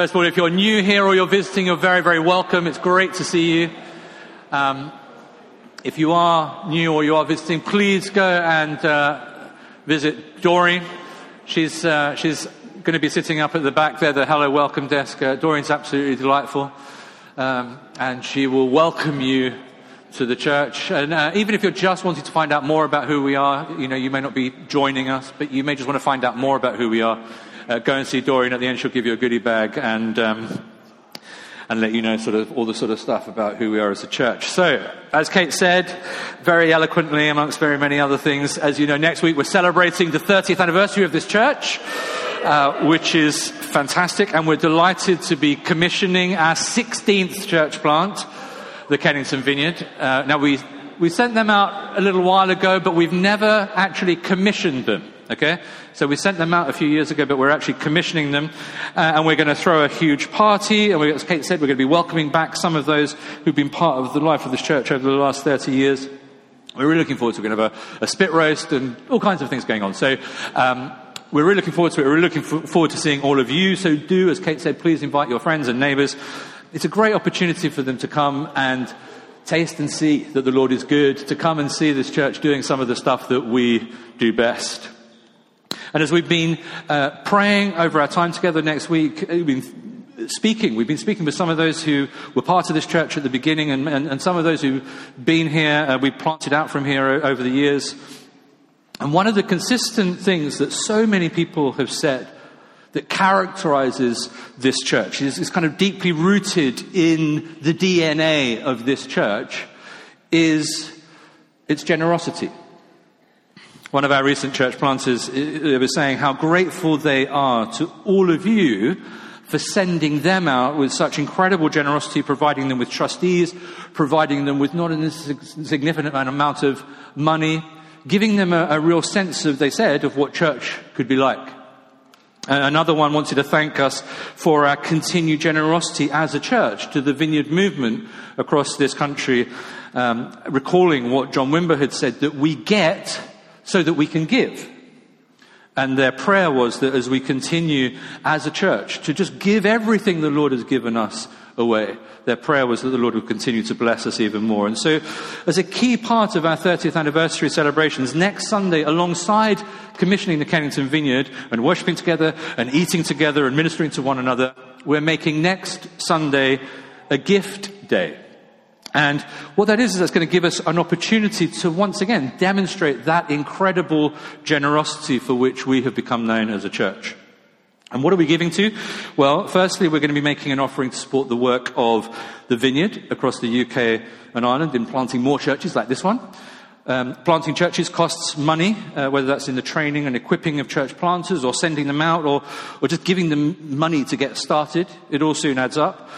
First of all, if you're new here or you're visiting, you're very, very welcome. It's great to see you. Um, if you are new or you are visiting, please go and uh, visit Doreen. She's, uh, she's going to be sitting up at the back there, the hello welcome desk. Uh, Doreen's absolutely delightful. Um, and she will welcome you to the church. And uh, even if you're just wanting to find out more about who we are, you know, you may not be joining us, but you may just want to find out more about who we are. Uh, go and see Doreen. At the end, she'll give you a goodie bag and um, and let you know sort of all the sort of stuff about who we are as a church. So, as Kate said, very eloquently, amongst very many other things, as you know, next week we're celebrating the 30th anniversary of this church. Uh, which is fantastic, and we're delighted to be commissioning our 16th church plant the Kennington Vineyard. Uh, now, we, we sent them out a little while ago, but we've never actually commissioned them. Okay? So we sent them out a few years ago, but we're actually commissioning them. Uh, and we're going to throw a huge party. And we, as Kate said, we're going to be welcoming back some of those who've been part of the life of this church over the last 30 years. We're really looking forward to it. We're going to have a, a spit roast and all kinds of things going on. So, um, we're really looking forward to it. We're really looking forward to seeing all of you. So do, as Kate said, please invite your friends and neighbors it's a great opportunity for them to come and taste and see that the Lord is good, to come and see this church doing some of the stuff that we do best. And as we've been uh, praying over our time together next week, we've been speaking. We've been speaking with some of those who were part of this church at the beginning and, and, and some of those who've been here. Uh, we planted out from here over the years. And one of the consistent things that so many people have said that characterizes this church, is, is kind of deeply rooted in the DNA of this church, is its generosity. One of our recent church planters was saying how grateful they are to all of you for sending them out with such incredible generosity, providing them with trustees, providing them with not a significant amount of money, giving them a, a real sense of, they said, of what church could be like. Another one wanted to thank us for our continued generosity as a church to the vineyard movement across this country, um, recalling what John Wimber had said that we get so that we can give. And their prayer was that as we continue as a church to just give everything the Lord has given us away, their prayer was that the Lord would continue to bless us even more. And so, as a key part of our 30th anniversary celebrations, next Sunday, alongside commissioning the Kennington Vineyard and worshipping together and eating together and ministering to one another, we're making next Sunday a gift day. And what that is, is that's going to give us an opportunity to once again demonstrate that incredible generosity for which we have become known as a church. And what are we giving to? Well, firstly, we're going to be making an offering to support the work of the vineyard across the UK and Ireland in planting more churches like this one. Um, planting churches costs money, uh, whether that's in the training and equipping of church planters or sending them out or, or just giving them money to get started. It all soon adds up.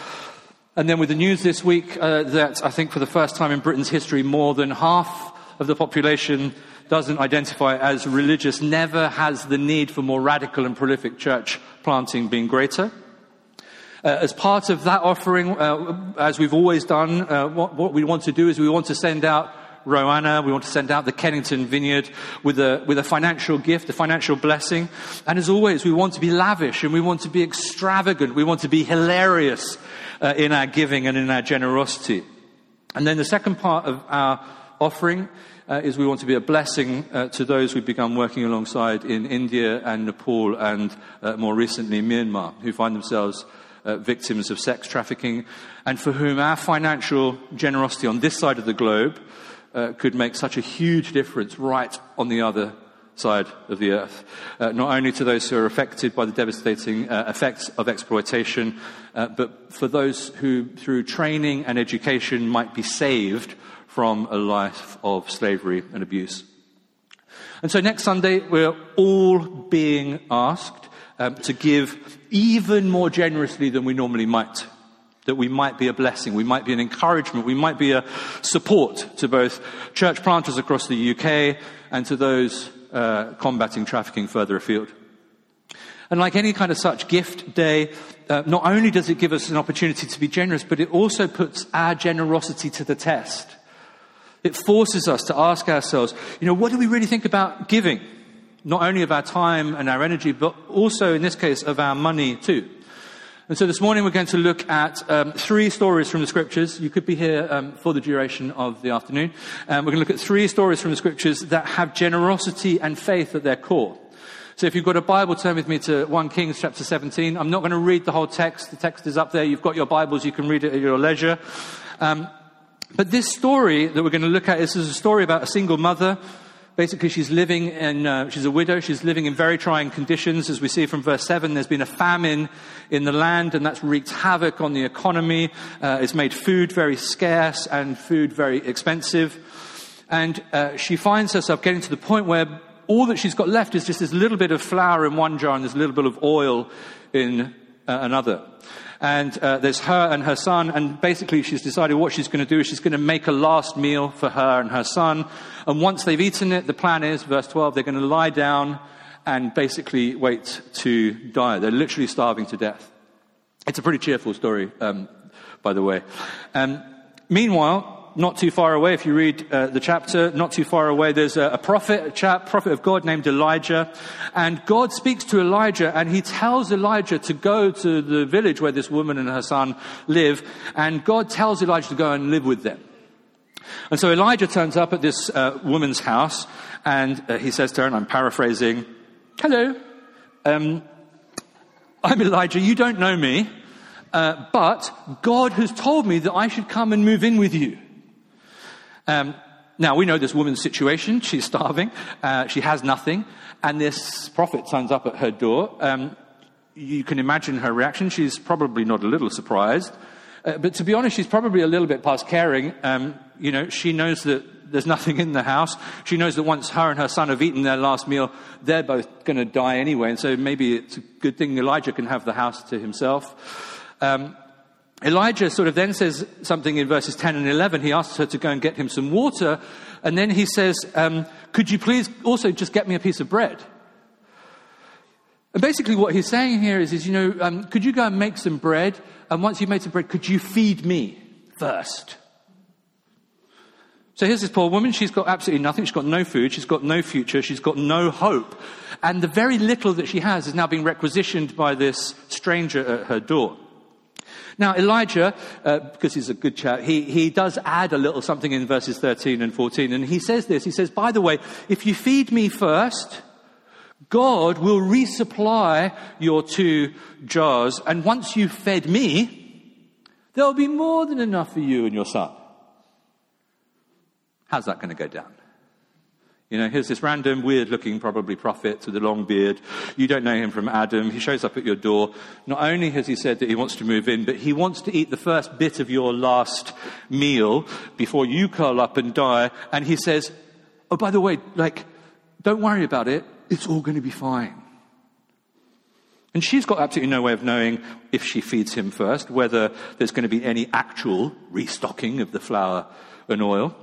And then with the news this week uh, that I think for the first time in Britain's history, more than half of the population doesn't identify as religious never has the need for more radical and prolific church planting been greater. Uh, as part of that offering, uh, as we've always done, uh, what, what, we want to do is we want to send out Roanna, we want to send out the Kennington Vineyard with a, with a financial gift, a financial blessing. And as always, we want to be lavish and we want to be extravagant. We want to be hilarious uh, in our giving and in our generosity. And then the second part of our offering uh, is we want to be a blessing uh, to those we've begun working alongside in India and Nepal and uh, more recently Myanmar, who find themselves uh, victims of sex trafficking and for whom our financial generosity on this side of the globe uh, could make such a huge difference right on the other side of the earth. Uh, not only to those who are affected by the devastating uh, effects of exploitation, uh, but for those who, through training and education, might be saved from a life of slavery and abuse. And so next Sunday, we're all being asked um, to give even more generously than we normally might. That we might be a blessing, we might be an encouragement, we might be a support to both church planters across the UK and to those uh, combating trafficking further afield. And like any kind of such gift day, uh, not only does it give us an opportunity to be generous, but it also puts our generosity to the test. It forces us to ask ourselves, you know, what do we really think about giving? Not only of our time and our energy, but also in this case of our money too. And so this morning we're going to look at um, three stories from the scriptures. You could be here um, for the duration of the afternoon. Um, we're going to look at three stories from the scriptures that have generosity and faith at their core. So if you've got a Bible, turn with me to 1 Kings chapter 17. I'm not going to read the whole text. The text is up there. You've got your Bibles. You can read it at your leisure. Um, but this story that we're going to look at is a story about a single mother Basically, she's living in, uh, she's a widow. She's living in very trying conditions. As we see from verse 7, there's been a famine in the land, and that's wreaked havoc on the economy. Uh, it's made food very scarce and food very expensive. And uh, she finds herself getting to the point where all that she's got left is just this little bit of flour in one jar and this little bit of oil in uh, another and uh, there's her and her son, and basically she's decided what she's going to do is she's going to make a last meal for her and her son. And once they've eaten it, the plan is, verse 12, they're going to lie down and basically wait to die. They're literally starving to death. It's a pretty cheerful story, um, by the way. Um, meanwhile, not too far away, if you read uh, the chapter, not too far away, there's a, a prophet, a chap, prophet of God named Elijah. And God speaks to Elijah and he tells Elijah to go to the village where this woman and her son live. And God tells Elijah to go and live with them. And so Elijah turns up at this uh, woman's house and uh, he says to her, and I'm paraphrasing, Hello, um, I'm Elijah. You don't know me. Uh, but God has told me that I should come and move in with you. Um, now, we know this woman's situation. She's starving. Uh, she has nothing. And this prophet turns up at her door. Um, you can imagine her reaction. She's probably not a little surprised. Uh, but to be honest, she's probably a little bit past caring. Um, you know, she knows that there's nothing in the house. She knows that once her and her son have eaten their last meal, they're both going to die anyway. And so maybe it's a good thing Elijah can have the house to himself. Um, Elijah sort of then says something in verses 10 and 11. He asks her to go and get him some water. And then he says, um, Could you please also just get me a piece of bread? And basically, what he's saying here is, is you know, um, could you go and make some bread? And once you've made some bread, could you feed me first? So here's this poor woman. She's got absolutely nothing. She's got no food. She's got no future. She's got no hope. And the very little that she has is now being requisitioned by this stranger at her door. Now, Elijah, uh, because he's a good chap, he, he does add a little something in verses 13 and 14. And he says this He says, By the way, if you feed me first, God will resupply your two jars. And once you've fed me, there'll be more than enough for you and your son. How's that going to go down? You know, here's this random, weird looking, probably prophet with a long beard. You don't know him from Adam. He shows up at your door. Not only has he said that he wants to move in, but he wants to eat the first bit of your last meal before you curl up and die. And he says, Oh, by the way, like, don't worry about it. It's all going to be fine. And she's got absolutely no way of knowing if she feeds him first, whether there's going to be any actual restocking of the flour and oil.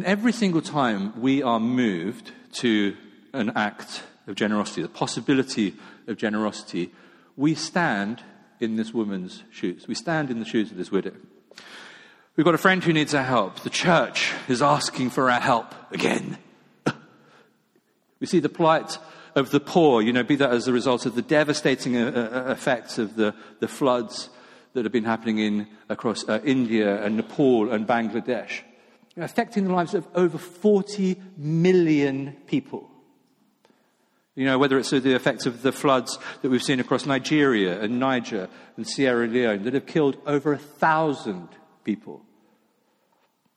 And every single time we are moved to an act of generosity, the possibility of generosity, we stand in this woman's shoes. We stand in the shoes of this widow. We've got a friend who needs our help. The church is asking for our help again. we see the plight of the poor, you know, be that as a result of the devastating uh, uh, effects of the, the floods that have been happening in, across uh, India and Nepal and Bangladesh affecting the lives of over 40 million people. You know, whether it's the effects of the floods that we've seen across Nigeria and Niger and Sierra Leone that have killed over a thousand people.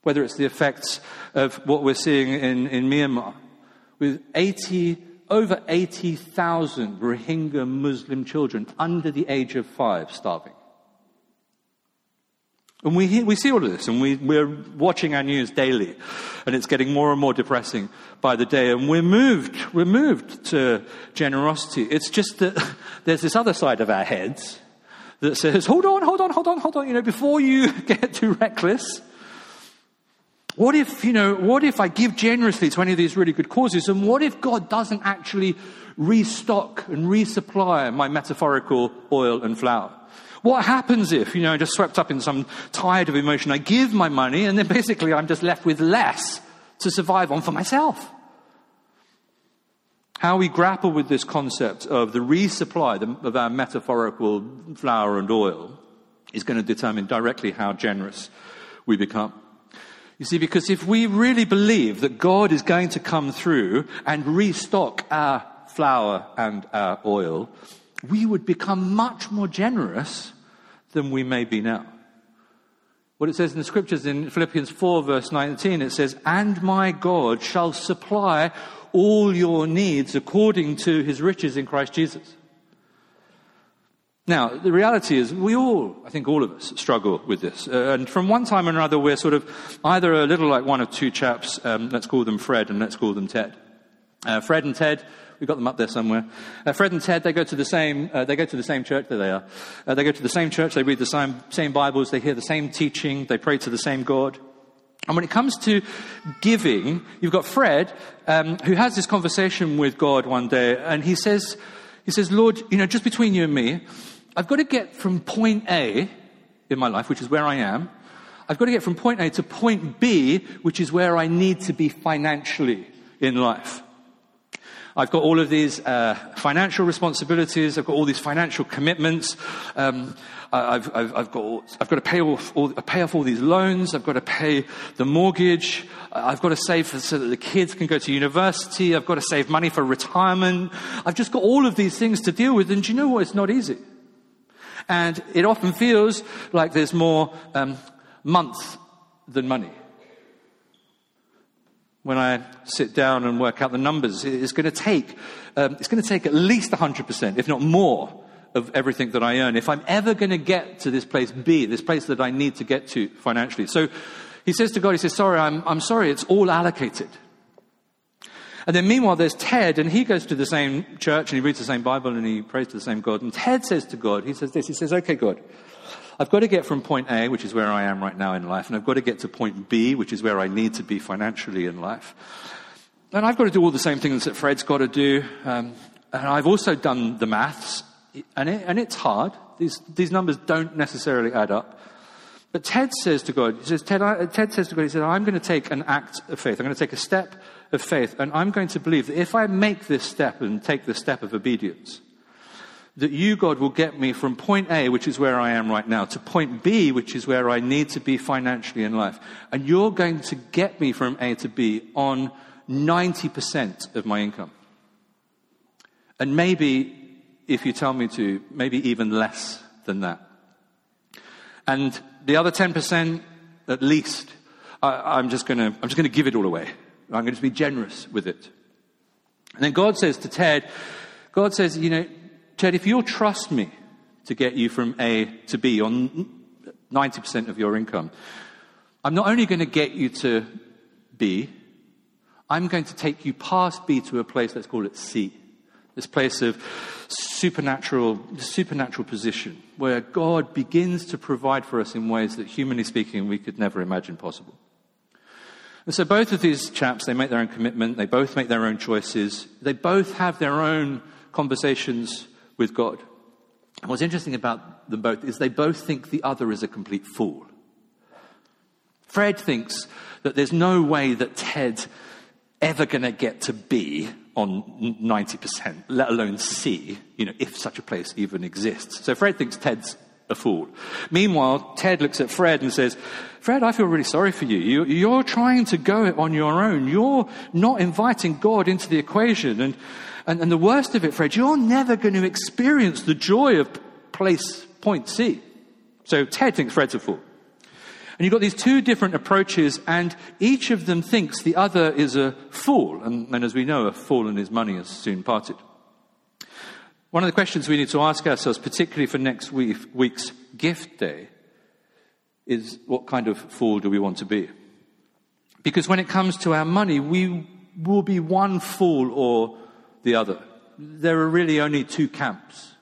Whether it's the effects of what we're seeing in, in Myanmar with 80, over 80,000 Rohingya Muslim children under the age of five starving. And we, we see all of this, and we, we're watching our news daily, and it's getting more and more depressing by the day, and we're moved, we're moved to generosity. It's just that there's this other side of our heads that says, hold on, hold on, hold on, hold on, you know, before you get too reckless, what if, you know, what if I give generously to any of these really good causes, and what if God doesn't actually restock and resupply my metaphorical oil and flour? What happens if, you know, I'm just swept up in some tide of emotion, I give my money and then basically I'm just left with less to survive on for myself? How we grapple with this concept of the resupply of our metaphorical flour and oil is going to determine directly how generous we become. You see, because if we really believe that God is going to come through and restock our flour and our oil, we would become much more generous than we may be now. What it says in the scriptures in Philippians 4, verse 19, it says, And my God shall supply all your needs according to his riches in Christ Jesus. Now, the reality is, we all, I think all of us, struggle with this. Uh, and from one time or another, we're sort of either a little like one of two chaps, um, let's call them Fred and let's call them Ted. Uh, Fred and Ted, we've got them up there somewhere. Uh, Fred and Ted, they go to the same, uh, they go to the same church, there they are. Uh, they go to the same church, they read the same, same Bibles, they hear the same teaching, they pray to the same God. And when it comes to giving, you've got Fred, um, who has this conversation with God one day, and he says, he says, Lord, you know, just between you and me, I've got to get from point A in my life, which is where I am, I've got to get from point A to point B, which is where I need to be financially in life. I've got all of these uh, financial responsibilities. I've got all these financial commitments. Um, I've, I've, I've, got, I've got to pay off, all, pay off all these loans. I've got to pay the mortgage. I've got to save for, so that the kids can go to university. I've got to save money for retirement. I've just got all of these things to deal with. And you know what? It's not easy. And it often feels like there's more um, month than money. When I sit down and work out the numbers, it's going to take, um, it's going to take at least 100%, if not more, of everything that I earn if I'm ever going to get to this place B, this place that I need to get to financially. So he says to God, he says, sorry, I'm, I'm sorry, it's all allocated. And then meanwhile, there's Ted, and he goes to the same church and he reads the same Bible and he prays to the same God. And Ted says to God, he says this, he says, okay, God, I've got to get from point A, which is where I am right now in life, and I've got to get to point B, which is where I need to be financially in life. And I've got to do all the same things that Fred's got to do. Um, and I've also done the maths, and, it, and it's hard. These, these numbers don't necessarily add up. But Ted says to God, he says, Ted, I, Ted says to God, he says, I'm going to take an act of faith. I'm going to take a step of faith. And I'm going to believe that if I make this step and take the step of obedience, that you, God, will get me from point A, which is where I am right now, to point B, which is where I need to be financially in life. And you're going to get me from A to B on 90% of my income. And maybe, if you tell me to, maybe even less than that. And the other 10%, at least, I, am just going to, I'm just going to give it all away. I'm going to be generous with it. And then God says to Ted, God says, you know, Ted, if you'll trust me to get you from A to B on 90% of your income, I'm not only going to get you to B, I'm going to take you past B to a place, let's call it C. This place of supernatural, supernatural position where God begins to provide for us in ways that, humanly speaking, we could never imagine possible. And so both of these chaps, they make their own commitment, they both make their own choices, they both have their own conversations with God. And what's interesting about them both is they both think the other is a complete fool. Fred thinks that there's no way that Ted's ever going to get to B on 90%, let alone C, you know, if such a place even exists. So Fred thinks Ted's a fool. Meanwhile, Ted looks at Fred and says, Fred, I feel really sorry for you. you. are trying to go it on your own. You're not inviting God into the equation. And, and, and the worst of it, Fred, you're never going to experience the joy of place point C. So Ted thinks Fred's a fool. And you've got these two different approaches, and each of them thinks the other is a fool. And, and as we know, a fool and his money is soon parted. One of the questions we need to ask ourselves, particularly for next week, week's gift day, is what kind of fool do we want to be? Because when it comes to our money, we will be one fool or the other. There are really only two camps.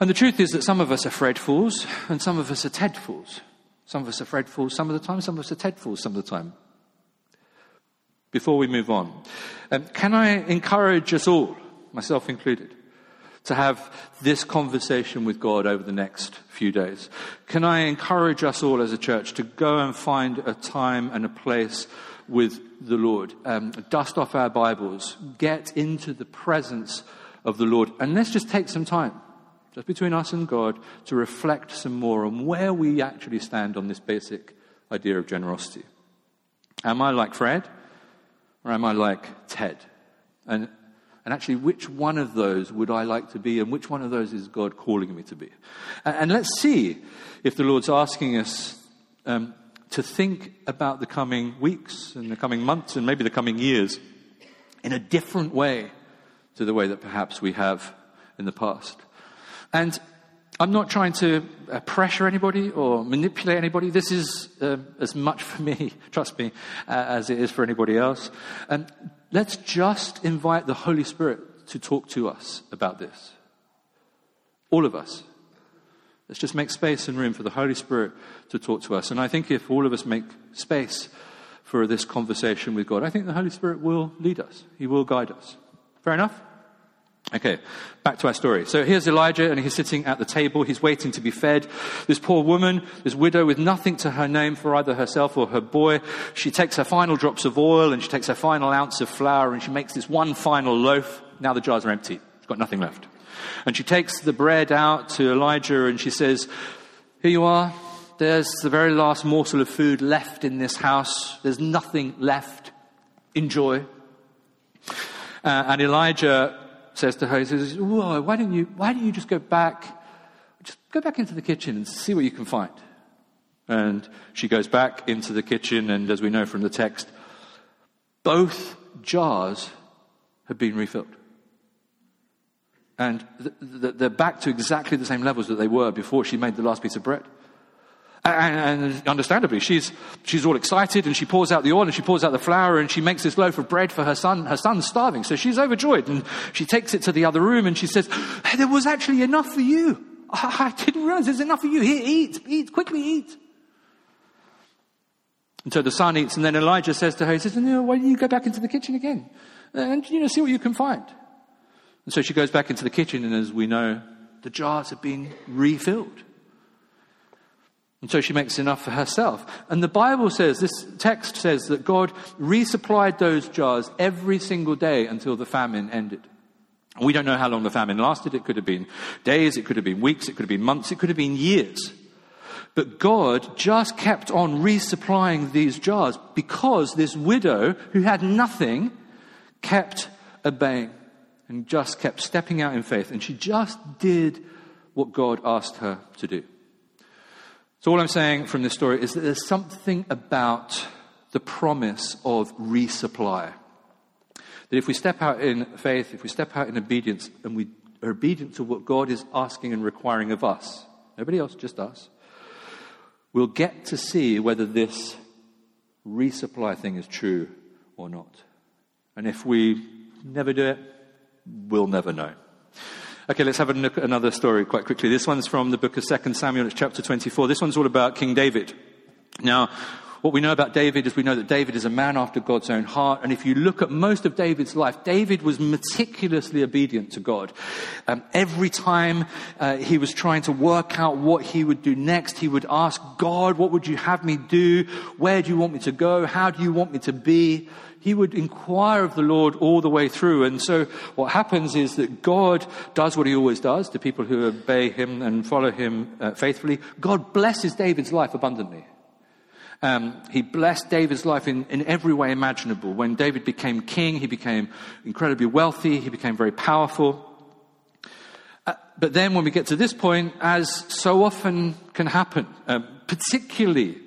And the truth is that some of us are Fred fools and some of us are Ted fools. Some of us are Fred fools some of the time, some of us are Ted fools some of the time. Before we move on, um, can I encourage us all myself included, to have this conversation with God over the next few days. Can I encourage us all as a church to go and find a time and a place with the Lord. Um, dust off our Bibles, get into the presence of the Lord, and let's just take some time, just between us and God, to reflect some more on where we actually stand on this basic idea of generosity. Am I like Fred, or am I like Ted? And and actually, which one of those would I like to be, and which one of those is God calling me to be? And, and let's see if the Lord's asking us um, to think about the coming weeks and the coming months and maybe the coming years in a different way to the way that perhaps we have in the past. And I'm not trying to uh, pressure anybody or manipulate anybody. This is um, as much for me, trust me, uh, as it is for anybody else. And Let's just invite the Holy Spirit to talk to us about this. All of us. Let's just make space and room for the Holy Spirit to talk to us. And I think if all of us make space for this conversation with God, I think the Holy Spirit will lead us. He will guide us. Fair enough? Okay, back to our story. So here's Elijah, and he's sitting at the table. He's waiting to be fed. This poor woman, this widow with nothing to her name for either herself or her boy, she takes her final drops of oil and she takes her final ounce of flour and she makes this one final loaf. Now the jars are empty. She's got nothing left. And she takes the bread out to Elijah and she says, Here you are. There's the very last morsel of food left in this house. There's nothing left. Enjoy. Uh, and Elijah says to her, he says, Whoa, why don't you, why don't you just go back, just go back into the kitchen and see what you can find? And she goes back into the kitchen, and as we know from the text, both jars have been refilled. And they're back to exactly the same levels that they were before she made the last piece of bread. And, and, understandably, she's, she's all excited and she pours out the oil and she pours out the flour and she makes this loaf of bread for her son. Her son's starving, so she's overjoyed and she takes it to the other room and she says, hey, There was actually enough for you. I, I didn't realize there's enough for you. Here, eat, eat, quickly eat. And so the son eats, and then Elijah says to her, He says, no, Why don't you go back into the kitchen again and you know, see what you can find? And so she goes back into the kitchen, and as we know, the jars have been refilled. And so she makes enough for herself. And the Bible says, this text says that God resupplied those jars every single day until the famine ended. We don't know how long the famine lasted. It could have been days, it could have been weeks, it could have been months, it could have been years. But God just kept on resupplying these jars because this widow who had nothing kept obeying and just kept stepping out in faith. And she just did what God asked her to do. So, all I'm saying from this story is that there's something about the promise of resupply. That if we step out in faith, if we step out in obedience, and we are obedient to what God is asking and requiring of us, nobody else, just us, we'll get to see whether this resupply thing is true or not. And if we never do it, we'll never know. Okay, let's have a look at another story quite quickly. This one's from the book of 2 Samuel, it's chapter 24. This one's all about King David. Now, what we know about David is we know that David is a man after God's own heart. And if you look at most of David's life, David was meticulously obedient to God. Um, every time uh, he was trying to work out what he would do next, he would ask God, what would you have me do? Where do you want me to go? How do you want me to be? he would inquire of the Lord all the way through. And so what happens is that God does what he always does to people who obey him and follow him uh, faithfully. God blesses David's life abundantly. Um, he blessed David's life in, in every way imaginable. When David became king, he became incredibly wealthy, he became very powerful. Uh, but then when we get to this point, as so often can happen, uh, particularly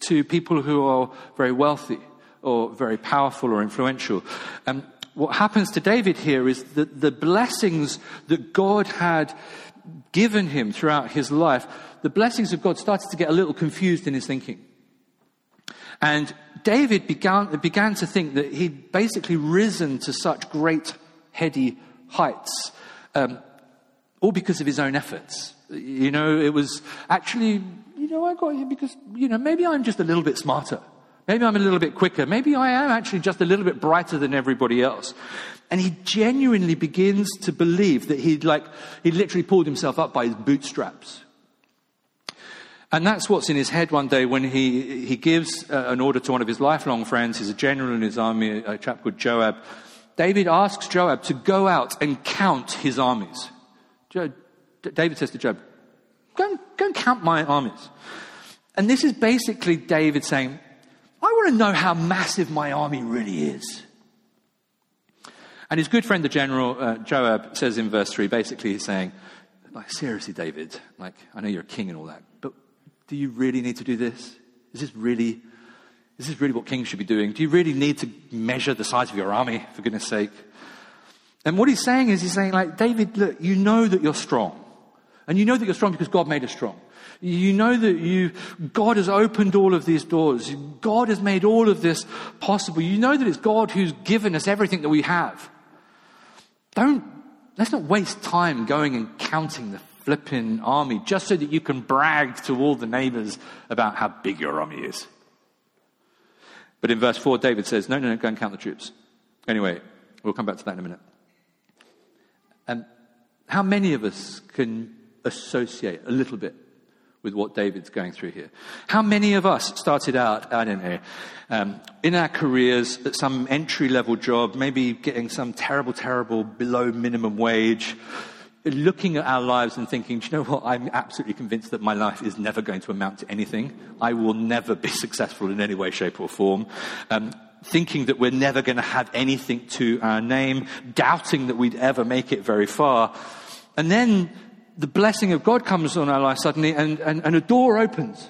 to people who are very wealthy, or very powerful or influential. Um, what happens to David here is that the blessings that God had given him throughout his life, the blessings of God started to get a little confused in his thinking. And David began, began to think that he'd basically risen to such great, heady heights, um, all because of his own efforts. You know, it was actually, you know, I got here because, you know, maybe I'm just a little bit smarter. Maybe I'm a little bit quicker. Maybe I am actually just a little bit brighter than everybody else. And he genuinely begins to believe that he'd like, he literally pulled himself up by his bootstraps. And that's what's in his head one day when he, he gives uh, an order to one of his lifelong friends. He's a general in his army, a chap called Joab. David asks Joab to go out and count his armies. Jo- David says to Joab, go and, go and count my armies. And this is basically David saying, I want to know how massive my army really is. And his good friend, the general, uh, Joab, says in verse 3, basically he's saying, like, seriously, David, like, I know you're a king and all that, do you really need to do this? Is this really, is this really what kings should be doing? Do you really need to measure the size of your army, for goodness sake? And what he's saying is, he's saying, like, David, look, you know that you're strong. And you know that you're strong because God made us strong. You know that you, God has opened all of these doors. God has made all of this possible. You know that it's God who's given us everything that we have. Don't, let's not waste time going and counting the flipping army just so that you can brag to all the neighbors about how big your army is. But in verse 4, David says, No, no, no, go and count the troops. Anyway, we'll come back to that in a minute. And how many of us can associate a little bit with what David's going through here. How many of us started out, I don't know, um, in our careers at some entry level job, maybe getting some terrible, terrible below minimum wage, looking at our lives and thinking, do you know what? I'm absolutely convinced that my life is never going to amount to anything. I will never be successful in any way, shape, or form. Um, thinking that we're never going to have anything to our name, doubting that we'd ever make it very far. And then the blessing of God comes on our life suddenly and, and, and a door opens.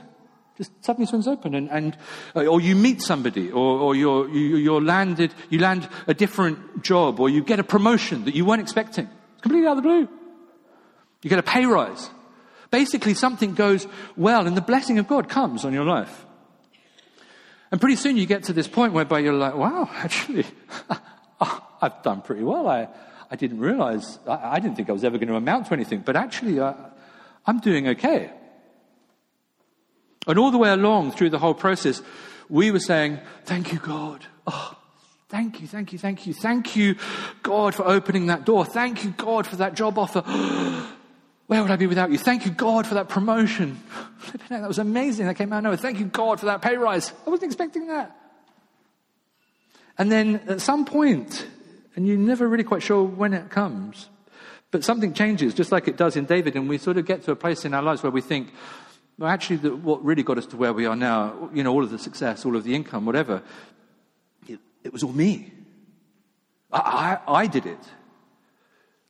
Just suddenly swings open and, and uh, or you meet somebody or, or you're, you, you're landed, you land a different job or you get a promotion that you weren't expecting. It's completely out of the blue. You get a pay rise. Basically something goes well and the blessing of God comes on your life. And pretty soon you get to this point whereby you're like, wow, actually, I've done pretty well. I, I didn't realize, I, I, didn't think I was ever going to amount to anything, but actually, uh, I'm doing okay. And all the way along through the whole process, we were saying, Thank you, God. Oh, thank you, thank you, thank you. Thank you, God, for opening that door. Thank you, God, for that job offer. Where would I be without you? Thank you, God, for that promotion. That was amazing. That came out of nowhere. Thank you, God, for that pay rise. I wasn't expecting that. And then at some point, and you're never really quite sure when it comes. But something changes, just like it does in David, and we sort of get to a place in our lives where we think, well, actually, the, what really got us to where we are now, you know, all of the success, all of the income, whatever, it, it was all me. I, I, I did it.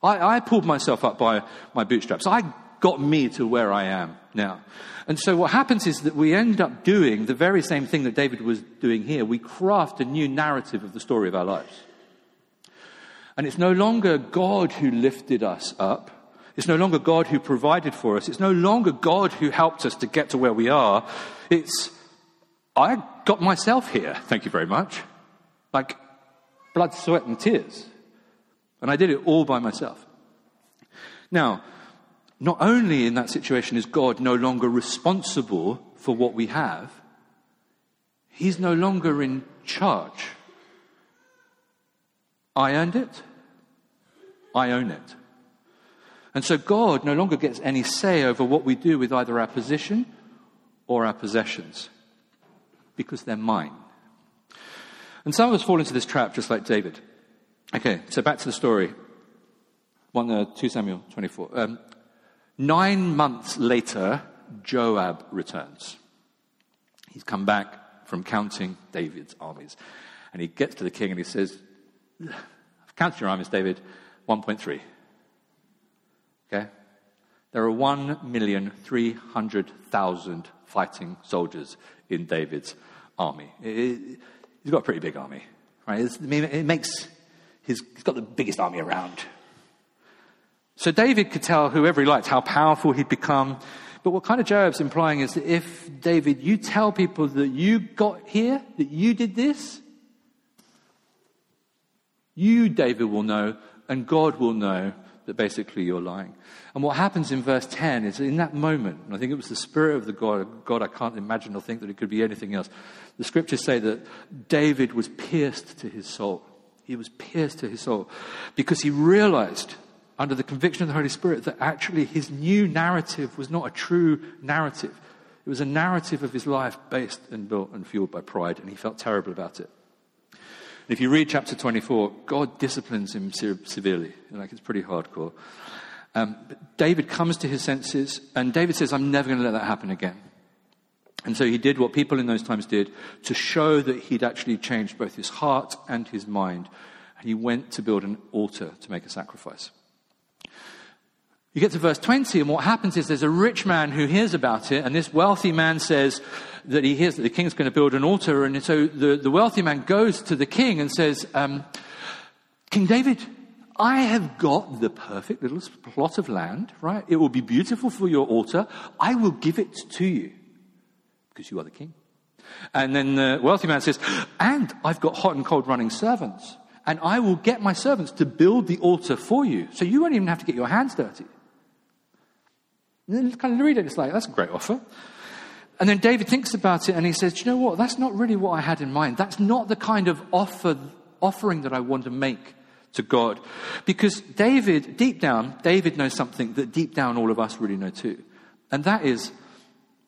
I, I pulled myself up by my bootstraps. I got me to where I am now. And so what happens is that we end up doing the very same thing that David was doing here. We craft a new narrative of the story of our lives. And it's no longer God who lifted us up. It's no longer God who provided for us. It's no longer God who helped us to get to where we are. It's, I got myself here, thank you very much. Like blood, sweat, and tears. And I did it all by myself. Now, not only in that situation is God no longer responsible for what we have, He's no longer in charge. I earned it. I own it. And so God no longer gets any say over what we do with either our position or our possessions because they're mine. And some of us fall into this trap just like David. Okay, so back to the story. 1, uh, 2 Samuel 24. Um, nine months later, Joab returns. He's come back from counting David's armies. And he gets to the king and he says, I've counted your armies, David. 1.3. Okay? There are 1,300,000 fighting soldiers in David's army. It, it, he's got a pretty big army, right? It makes, his, he's got the biggest army around. So David could tell whoever he liked how powerful he'd become. But what kind of Joab's implying is that if, David, you tell people that you got here, that you did this, you, David, will know and God will know that basically you're lying. And what happens in verse 10 is in that moment, and I think it was the Spirit of the God, God, I can't imagine or think that it could be anything else. The scriptures say that David was pierced to his soul. He was pierced to his soul because he realized under the conviction of the Holy Spirit that actually his new narrative was not a true narrative. It was a narrative of his life based and built and fueled by pride, and he felt terrible about it. And if you read chapter 24, God disciplines him severely. Like it's pretty hardcore. Um, David comes to his senses, and David says, I'm never going to let that happen again. And so he did what people in those times did to show that he'd actually changed both his heart and his mind. And he went to build an altar to make a sacrifice. You get to verse 20, and what happens is there's a rich man who hears about it, and this wealthy man says that he hears that the king's going to build an altar. And so the, the wealthy man goes to the king and says, um, King David, I have got the perfect little plot of land, right? It will be beautiful for your altar. I will give it to you because you are the king. And then the wealthy man says, And I've got hot and cold running servants, and I will get my servants to build the altar for you. So you won't even have to get your hands dirty. And then kind of read it, it's like, that's a great offer. And then David thinks about it and he says, you know what? That's not really what I had in mind. That's not the kind of offer, offering that I want to make to God. Because David, deep down, David knows something that deep down all of us really know too. And that is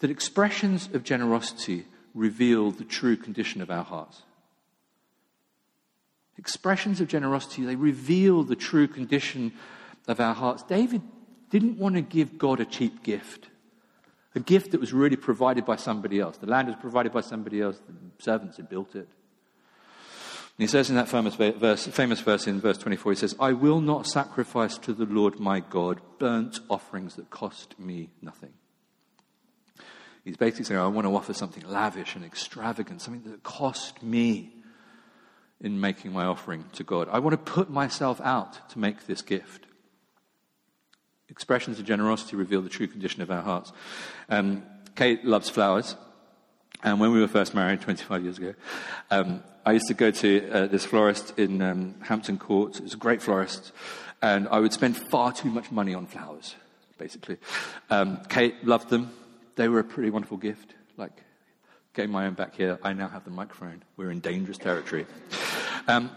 that expressions of generosity reveal the true condition of our hearts. Expressions of generosity, they reveal the true condition of our hearts. David didn't want to give God a cheap gift, a gift that was really provided by somebody else. The land was provided by somebody else, the servants had built it. And he says in that famous verse, famous verse in verse 24, he says, I will not sacrifice to the Lord my God burnt offerings that cost me nothing. He's basically saying, I want to offer something lavish and extravagant, something that cost me in making my offering to God. I want to put myself out to make this gift. Expressions of generosity reveal the true condition of our hearts. Um, Kate loves flowers. And when we were first married 25 years ago, um, I used to go to uh, this florist in um, Hampton Court. It was a great florist. And I would spend far too much money on flowers, basically. Um, Kate loved them they were a pretty wonderful gift. Like getting my own back here, I now have the microphone. We're in dangerous territory. Um,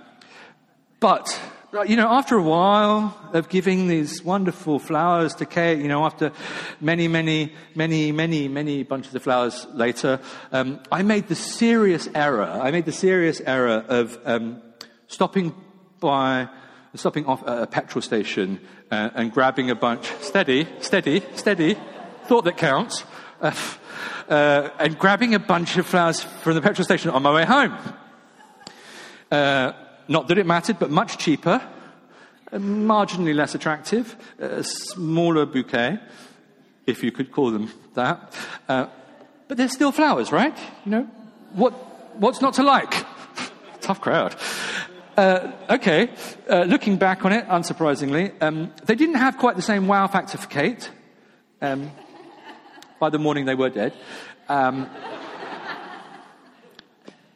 but, you know, after a while of giving these wonderful flowers to Kate, you know, after many, many, many, many, many bunches of flowers later, um, I made the serious error. I made the serious error of um, stopping by, stopping off at a petrol station uh, and grabbing a bunch, steady, steady, steady, thought that counts, uh, and grabbing a bunch of flowers from the petrol station on my way home. Uh, not that it mattered, but much cheaper, uh, marginally less attractive, a smaller bouquet, if you could call them that. Uh, but they're still flowers, right? You know, what, what's not to like? Tough crowd. Uh, okay, uh, looking back on it, unsurprisingly, um, they didn't have quite the same wow factor for Kate. Um, by the morning, they were dead. Um,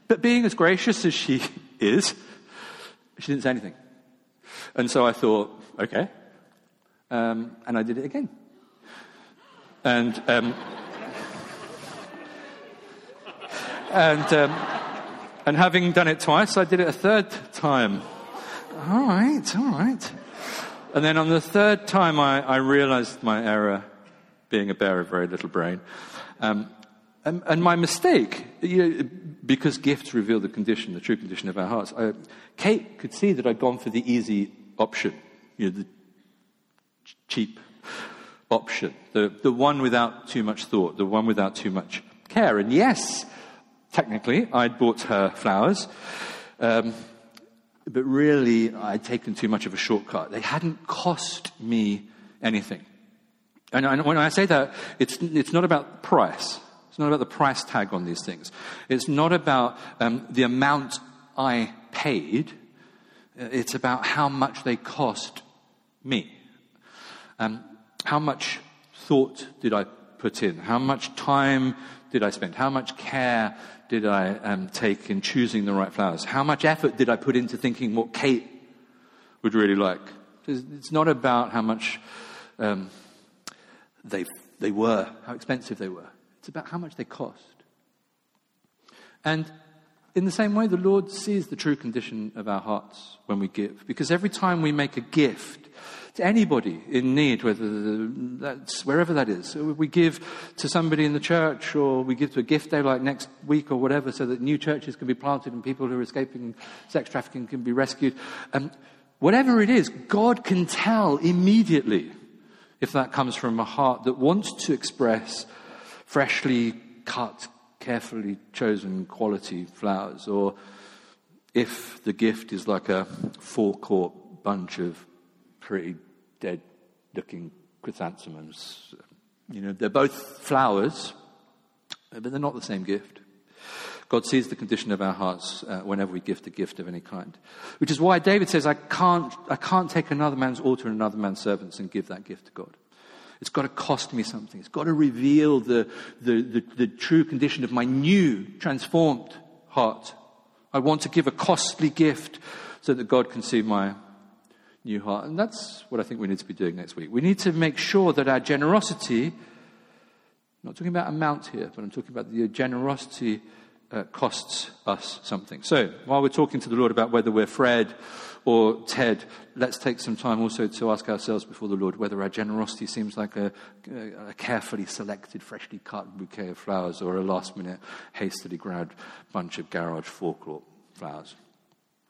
but being as gracious as she is, she didn't say anything. And so I thought, okay. Um, and I did it again. And, um, and, um, and having done it twice, I did it a third time. All right, all right. And then on the third time, I, I realized my error being a bear of very little brain. Um, and, and, my mistake, you know, because gifts reveal the condition, the true condition of our hearts, I, Kate could see that I'd gone for the easy option, you know, the cheap option, the, the one without too much thought, the one without too much care. And yes, technically, I'd bought her flowers, um, but really, I'd taken too much of a shortcut. They hadn't cost me anything. And when I say that, it's, it's not about price. It's not about the price tag on these things. It's not about um, the amount I paid. It's about how much they cost me. Um, how much thought did I put in? How much time did I spend? How much care did I um, take in choosing the right flowers? How much effort did I put into thinking what Kate would really like? It's not about how much um, they, they were, how expensive they were. It's about how much they cost. And in the same way, the Lord sees the true condition of our hearts when we give. Because every time we make a gift to anybody in need, whether that's wherever that is. We give to somebody in the church, or we give to a gift day like next week or whatever, so that new churches can be planted and people who are escaping sex trafficking can be rescued. And whatever it is, God can tell immediately if that comes from a heart that wants to express freshly cut, carefully chosen quality flowers, or if the gift is like a forecourt bunch of pretty dead looking chrysanthemums. You know, they're both flowers, but they're not the same gift. God sees the condition of our hearts uh, whenever we gift a gift of any kind. Which is why David says, I can't, I can't take another man's altar and another man's servants and give that gift to God. It's got to cost me something. It's got to reveal the, the, the, the true condition of my new, transformed heart. I want to give a costly gift so that God can see my new heart. And that's what I think we need to be doing next week. We need to make sure that our generosity, I'm not talking about amount here, but I'm talking about the generosity uh, costs us something. So while we're talking to the Lord about whether we're Fred or Ted, let's take some time also to ask ourselves before the Lord whether our generosity seems like a, a carefully selected, freshly cut bouquet of flowers or a last minute, hastily grabbed bunch of garage forecourt flowers.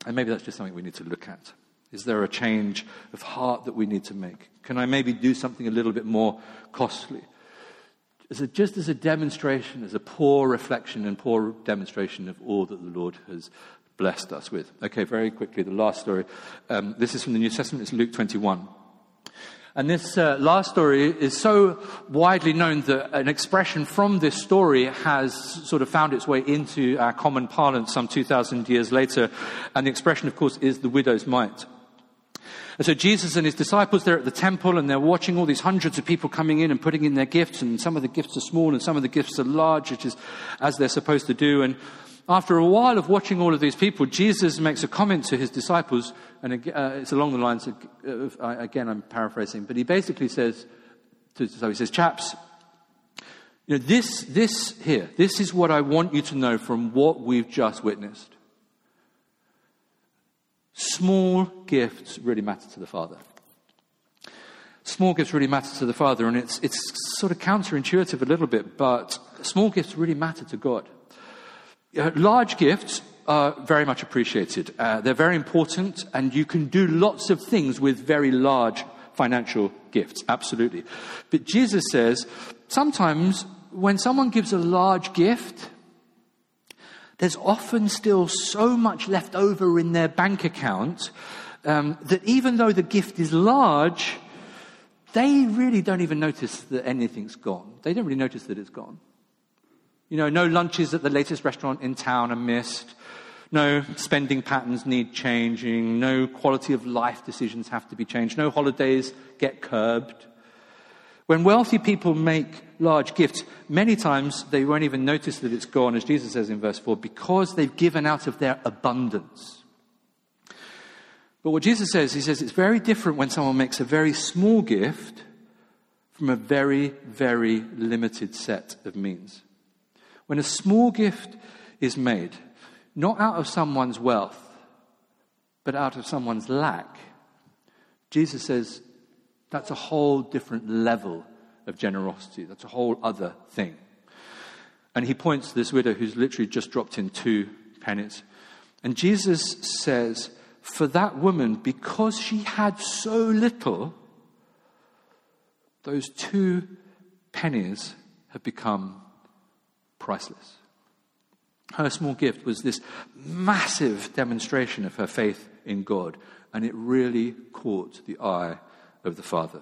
And maybe that's just something we need to look at. Is there a change of heart that we need to make? Can I maybe do something a little bit more costly? As a, just as a demonstration, as a poor reflection and poor demonstration of all that the Lord has blessed us with. Okay, very quickly, the last story. Um, this is from the New Testament, it's Luke 21. And this uh, last story is so widely known that an expression from this story has sort of found its way into our common parlance some 2,000 years later. And the expression, of course, is the widow's mite. And so Jesus and his disciples, they're at the temple and they're watching all these hundreds of people coming in and putting in their gifts. And some of the gifts are small and some of the gifts are large, which is as they're supposed to do. And after a while of watching all of these people, Jesus makes a comment to his disciples. And uh, it's along the lines of, uh, again, I'm paraphrasing, but he basically says, to, so he says, chaps, you know, this, this here, this is what I want you to know from what we've just witnessed. Small gifts really matter to the Father. Small gifts really matter to the Father, and it's, it's sort of counterintuitive a little bit, but small gifts really matter to God. Uh, large gifts are very much appreciated. Uh, they're very important, and you can do lots of things with very large financial gifts, absolutely. But Jesus says sometimes when someone gives a large gift, there's often still so much left over in their bank account um, that even though the gift is large, they really don't even notice that anything's gone. They don't really notice that it's gone. You know, no lunches at the latest restaurant in town are missed. No spending patterns need changing. No quality of life decisions have to be changed. No holidays get curbed. When wealthy people make large gifts, many times they won't even notice that it's gone, as Jesus says in verse 4, because they've given out of their abundance. But what Jesus says, he says it's very different when someone makes a very small gift from a very, very limited set of means. When a small gift is made, not out of someone's wealth, but out of someone's lack, Jesus says that's a whole different level of generosity. That's a whole other thing. And he points to this widow who's literally just dropped in two pennies. And Jesus says, for that woman, because she had so little, those two pennies have become priceless. Her small gift was this massive demonstration of her faith in God, and it really caught the eye of the Father.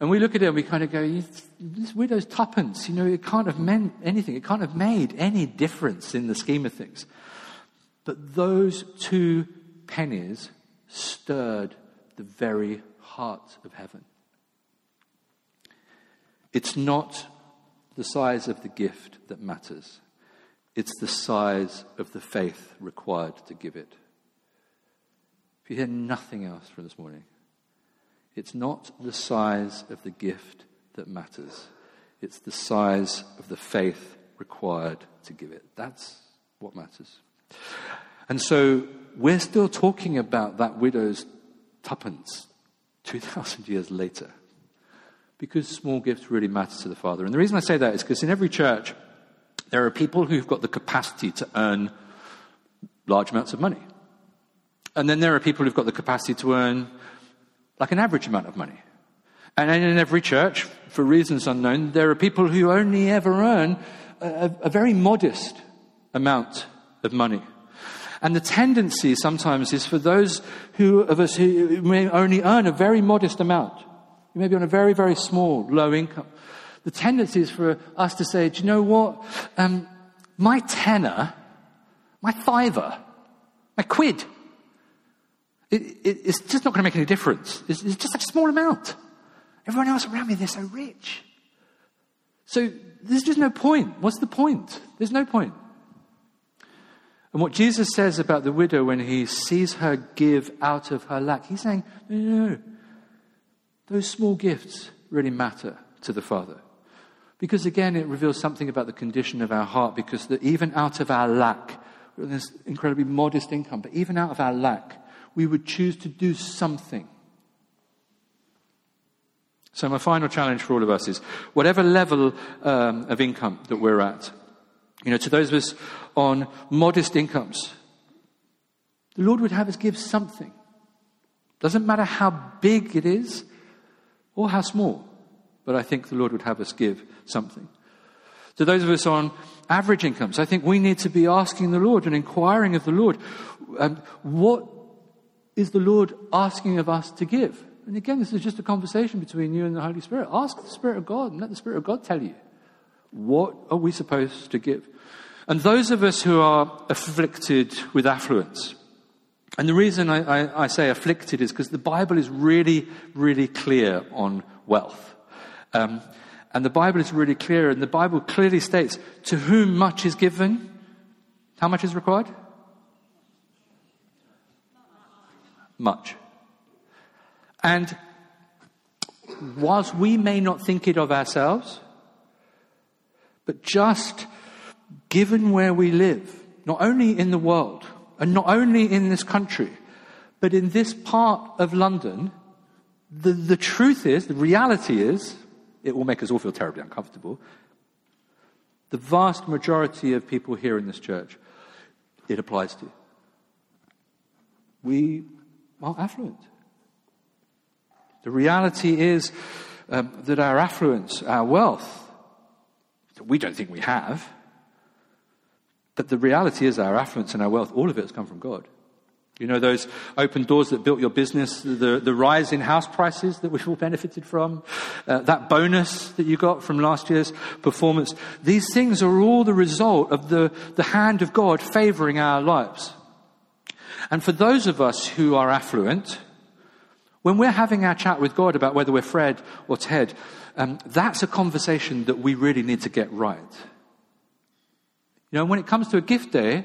And we look at it and we kind of go, this widow's tuppence, you know, it can't have meant anything. It can't have made any difference in the scheme of things. But those two pennies stirred the very heart of heaven. It's not the size of the gift that matters, it's the size of the faith required to give it. If you hear nothing else from this morning, it's not the size of the gift that matters, it's the size of the faith required to give it. That's what matters. And so we're still talking about that widow's tuppence 2,000 years later. Because small gifts really matter to the Father. And the reason I say that is because in every church, there are people who've got the capacity to earn large amounts of money. And then there are people who've got the capacity to earn like an average amount of money. And in every church, for reasons unknown, there are people who only ever earn a, a very modest amount of money. And the tendency sometimes is for those who, of us who may only earn a very modest amount, you may be on a very, very small, low income. The tendency is for us to say, do you know what? Um, my tenner, my fiver, my quid, it, it, it's just not going to make any difference. It's, it's just a small amount. Everyone else around me, they're so rich. So there's just no point. What's the point? There's no point. And what Jesus says about the widow when he sees her give out of her lack, he's saying, no, no, no. Those small gifts really matter to the Father. Because again, it reveals something about the condition of our heart, because that even out of our lack, this incredibly modest income, but even out of our lack, we would choose to do something. So, my final challenge for all of us is whatever level um, of income that we're at, you know, to those of us on modest incomes, the Lord would have us give something. Doesn't matter how big it is or how small, but I think the Lord would have us give something. To those of us on average incomes, I think we need to be asking the Lord and inquiring of the Lord, um, what is the Lord asking of us to give? And again, this is just a conversation between you and the Holy Spirit. Ask the Spirit of God and let the Spirit of God tell you. What are we supposed to give? And those of us who are afflicted with affluence, and the reason I, I, I say afflicted is because the Bible is really, really clear on wealth. Um, and the Bible is really clear, and the Bible clearly states to whom much is given, how much is required? Much. And whilst we may not think it of ourselves, but just given where we live, not only in the world, and not only in this country, but in this part of London, the, the truth is, the reality is, it will make us all feel terribly uncomfortable. The vast majority of people here in this church, it applies to. We are affluent. The reality is um, that our affluence, our wealth, that we don't think we have, but the reality is our affluence and our wealth, all of it has come from God. You know, those open doors that built your business, the, the rise in house prices that we've all benefited from, uh, that bonus that you got from last year's performance. These things are all the result of the, the hand of God favoring our lives. And for those of us who are affluent, when we're having our chat with God about whether we're Fred or Ted, um, that's a conversation that we really need to get right. You know, when it comes to a gift day,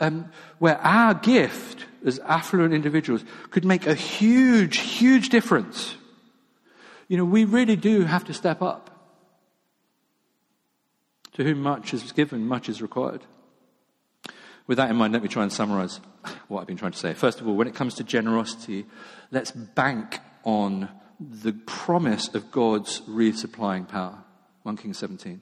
um, where our gift as affluent individuals could make a huge, huge difference, you know, we really do have to step up. To whom much is given, much is required. With that in mind, let me try and summarize what I've been trying to say. First of all, when it comes to generosity, let's bank on the promise of God's resupplying power. 1 Kings 17.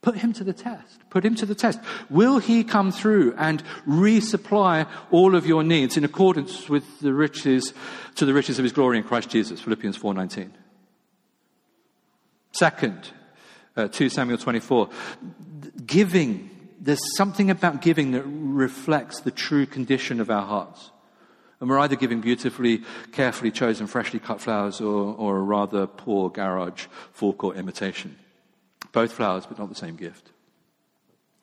Put him to the test. Put him to the test. Will he come through and resupply all of your needs in accordance with the riches, to the riches of his glory in Christ Jesus? Philippians 4.19. Second, uh, 2 Samuel 24. Giving there's something about giving that reflects the true condition of our hearts. And we're either giving beautifully, carefully chosen, freshly cut flowers or, or a rather poor garage forecourt imitation. Both flowers, but not the same gift.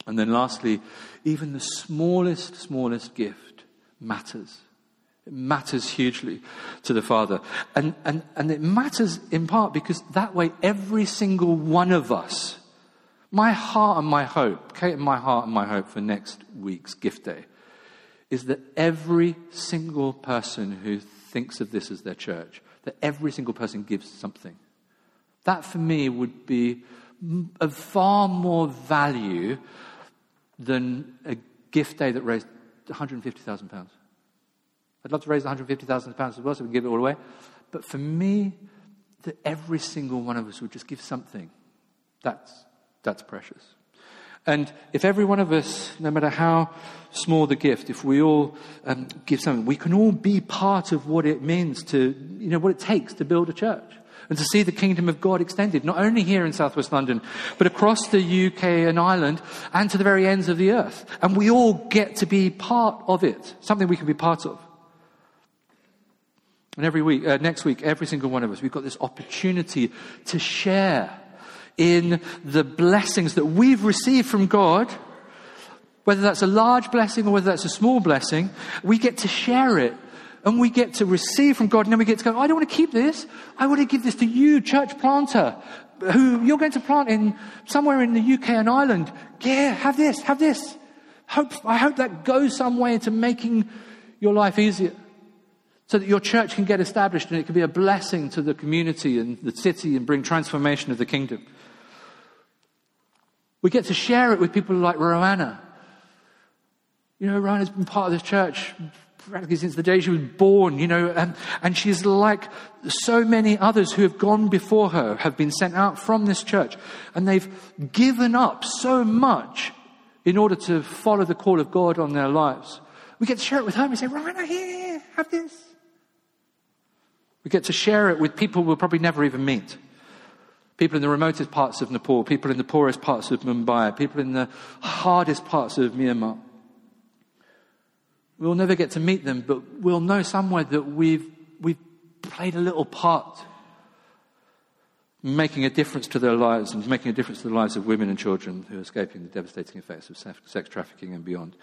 And then lastly, even the smallest, smallest gift matters. It matters hugely to the Father. And, and, and it matters in part because that way every single one of us my heart and my hope, Kate, my heart and my hope for next week's gift day is that every single person who thinks of this as their church, that every single person gives something. That for me would be of far more value than a gift day that raised £150,000. I'd love to raise £150,000 as well so we can give it all away. But for me, that every single one of us would just give something, that's, that's precious. And if every one of us, no matter how small the gift, if we all um, give something, we can all be part of what it means to, you know, what it takes to build a church and to see the kingdom of God extended, not only here in southwest London, but across the UK and Ireland and to the very ends of the earth. And we all get to be part of it, something we can be part of. And every week, uh, next week, every single one of us, we've got this opportunity to share in the blessings that we've received from God, whether that's a large blessing or whether that's a small blessing, we get to share it and we get to receive from God, and then we get to go, I don't want to keep this. I want to give this to you, church planter, who you're going to plant in somewhere in the UK and Ireland. Yeah, have this, have this. Hope, I hope that goes some way into making your life easier so that your church can get established and it can be a blessing to the community and the city and bring transformation of the kingdom. We get to share it with people like Roanna. You know, Roanna's been part of this church practically since the day she was born, you know, and, and she's like so many others who have gone before her, have been sent out from this church, and they've given up so much in order to follow the call of God on their lives. We get to share it with her and we say, Rana, here, have this. We get to share it with people we'll probably never even meet. People in the remotest parts of Nepal, people in the poorest parts of Mumbai, people in the hardest parts of Myanmar. We'll never get to meet them, but we'll know somewhere that we've, we've played a little part making a difference to their lives and making a difference to the lives of women and children who are escaping the devastating effects of sex trafficking and beyond.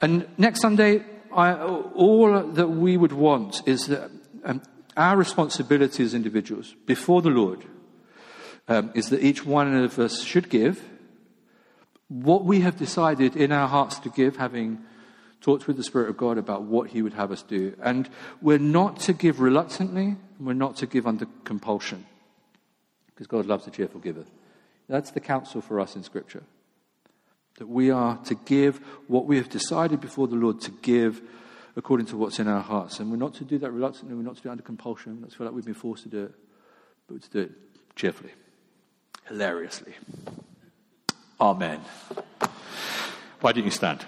And next Sunday, I, all that we would want is that um, our responsibility as individuals before the Lord um, is that each one of us should give what we have decided in our hearts to give, having talked with the Spirit of God about what He would have us do. And we're not to give reluctantly, and we're not to give under compulsion, because God loves a cheerful giver. That's the counsel for us in Scripture. That we are to give what we have decided before the Lord to give according to what's in our hearts. And we're not to do that reluctantly, we're not to do it under compulsion, we're not to feel like we've been forced to do it, but to do it cheerfully, hilariously. Amen. Why don't you stand?